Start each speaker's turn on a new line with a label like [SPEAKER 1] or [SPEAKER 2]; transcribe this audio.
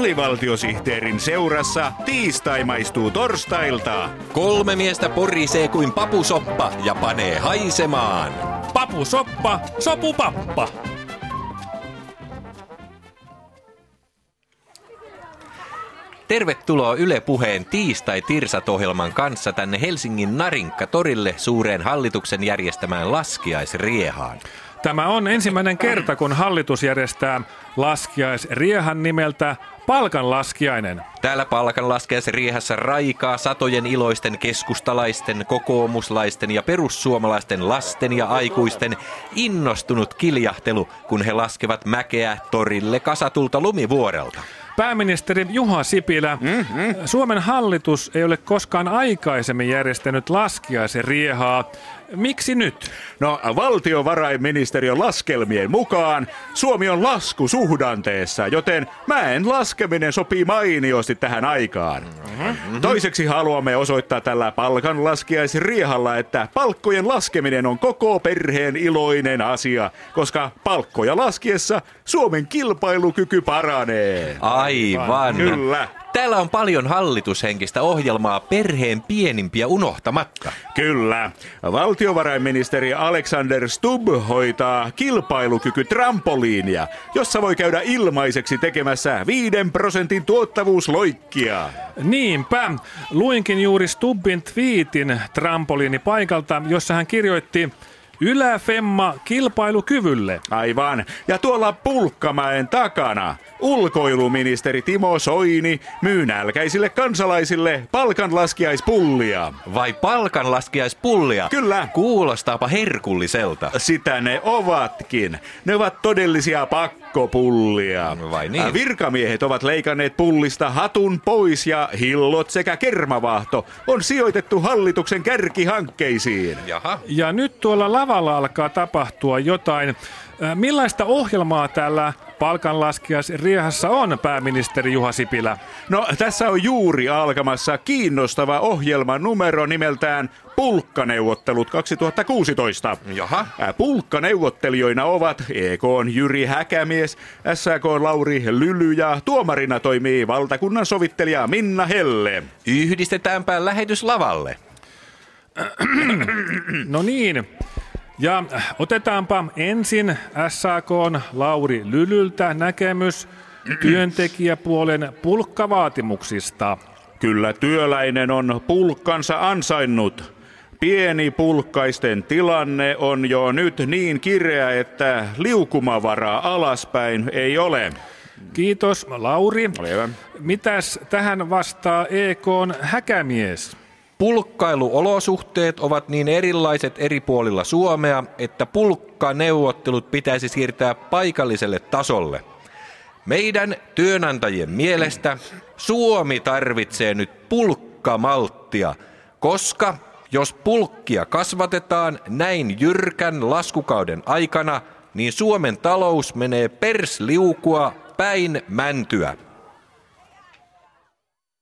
[SPEAKER 1] alivaltiosihteerin seurassa tiistai maistuu torstailta.
[SPEAKER 2] Kolme miestä porisee kuin papusoppa ja panee haisemaan.
[SPEAKER 3] Papusoppa, sopupappa.
[SPEAKER 2] Tervetuloa Yle Puheen tiistai-tirsat-ohjelman kanssa tänne Helsingin Narinkka-torille suureen hallituksen järjestämään laskiaisriehaan.
[SPEAKER 3] Tämä on ensimmäinen kerta, kun hallitus järjestää laskiaisriehan nimeltä palkanlaskiainen.
[SPEAKER 2] Täällä palkanlaskiaisriehassa raikaa satojen iloisten keskustalaisten, kokoomuslaisten ja perussuomalaisten lasten ja aikuisten innostunut kiljahtelu, kun he laskevat mäkeä torille kasatulta lumivuorelta.
[SPEAKER 3] Pääministeri Juha Sipilä, mm-hmm. Suomen hallitus ei ole koskaan aikaisemmin järjestänyt laskiaisen riehaa. Miksi nyt?
[SPEAKER 1] No valtiovarainministeriön laskelmien mukaan Suomi on laskusuhdanteessa, joten mäen laskeminen sopii mainiosti tähän aikaan. Mm-hmm. Toiseksi haluamme osoittaa tällä palkanlaskiaisriehalla, että palkkojen laskeminen on koko perheen iloinen asia, koska palkkoja laskiessa Suomen kilpailukyky paranee.
[SPEAKER 2] Aivan.
[SPEAKER 1] Kyllä.
[SPEAKER 2] Täällä on paljon hallitushenkistä ohjelmaa perheen pienimpiä unohtamatta.
[SPEAKER 1] Kyllä. Valtiovarainministeri Alexander Stubb hoitaa kilpailukyky trampoliinia, jossa voi käydä ilmaiseksi tekemässä 5 prosentin tuottavuusloikkia.
[SPEAKER 3] Niinpä. Luinkin juuri Stubbin twiitin trampoliinipaikalta, jossa hän kirjoitti Yläfemma kilpailukyvylle.
[SPEAKER 1] Aivan. Ja tuolla Pulkkamäen takana ulkoiluministeri Timo Soini myy nälkäisille kansalaisille palkanlaskiaispullia.
[SPEAKER 2] Vai palkanlaskiaispullia?
[SPEAKER 1] Kyllä.
[SPEAKER 2] Kuulostaapa herkulliselta.
[SPEAKER 1] Sitä ne ovatkin. Ne ovat todellisia pakkopullia.
[SPEAKER 2] Vai niin?
[SPEAKER 1] Virkamiehet ovat leikanneet pullista hatun pois ja hillot sekä kermavahto on sijoitettu hallituksen kärkihankkeisiin.
[SPEAKER 2] Jaha.
[SPEAKER 3] Ja nyt tuolla lavalla alkaa tapahtua jotain. Millaista ohjelmaa täällä palkanlaskijas riehassa on, pääministeri Juha Sipilä?
[SPEAKER 1] No, tässä on juuri alkamassa kiinnostava ohjelma numero nimeltään Pulkkaneuvottelut 2016.
[SPEAKER 2] Jaha.
[SPEAKER 1] Pulkkaneuvottelijoina ovat EK Jyri Häkämies, SAK Lauri Lyly ja tuomarina toimii valtakunnan sovittelija Minna Helle.
[SPEAKER 2] Yhdistetäänpä lähetys lavalle.
[SPEAKER 3] No niin, ja otetaanpa ensin SAK Lauri Lylyltä näkemys työntekijäpuolen pulkkavaatimuksista.
[SPEAKER 1] Kyllä työläinen on pulkkansa ansainnut. Pieni pulkkaisten tilanne on jo nyt niin kireä, että liukumavaraa alaspäin ei ole.
[SPEAKER 3] Kiitos Lauri.
[SPEAKER 1] Ole hyvä.
[SPEAKER 3] Mitäs tähän vastaa EKn häkämies?
[SPEAKER 2] Pulkkailuolosuhteet ovat niin erilaiset eri puolilla Suomea, että pulkkaneuvottelut pitäisi siirtää paikalliselle tasolle. Meidän työnantajien mielestä Suomi tarvitsee nyt pulkkamalttia, koska jos pulkkia kasvatetaan näin jyrkän laskukauden aikana, niin Suomen talous menee persliukua päin mäntyä.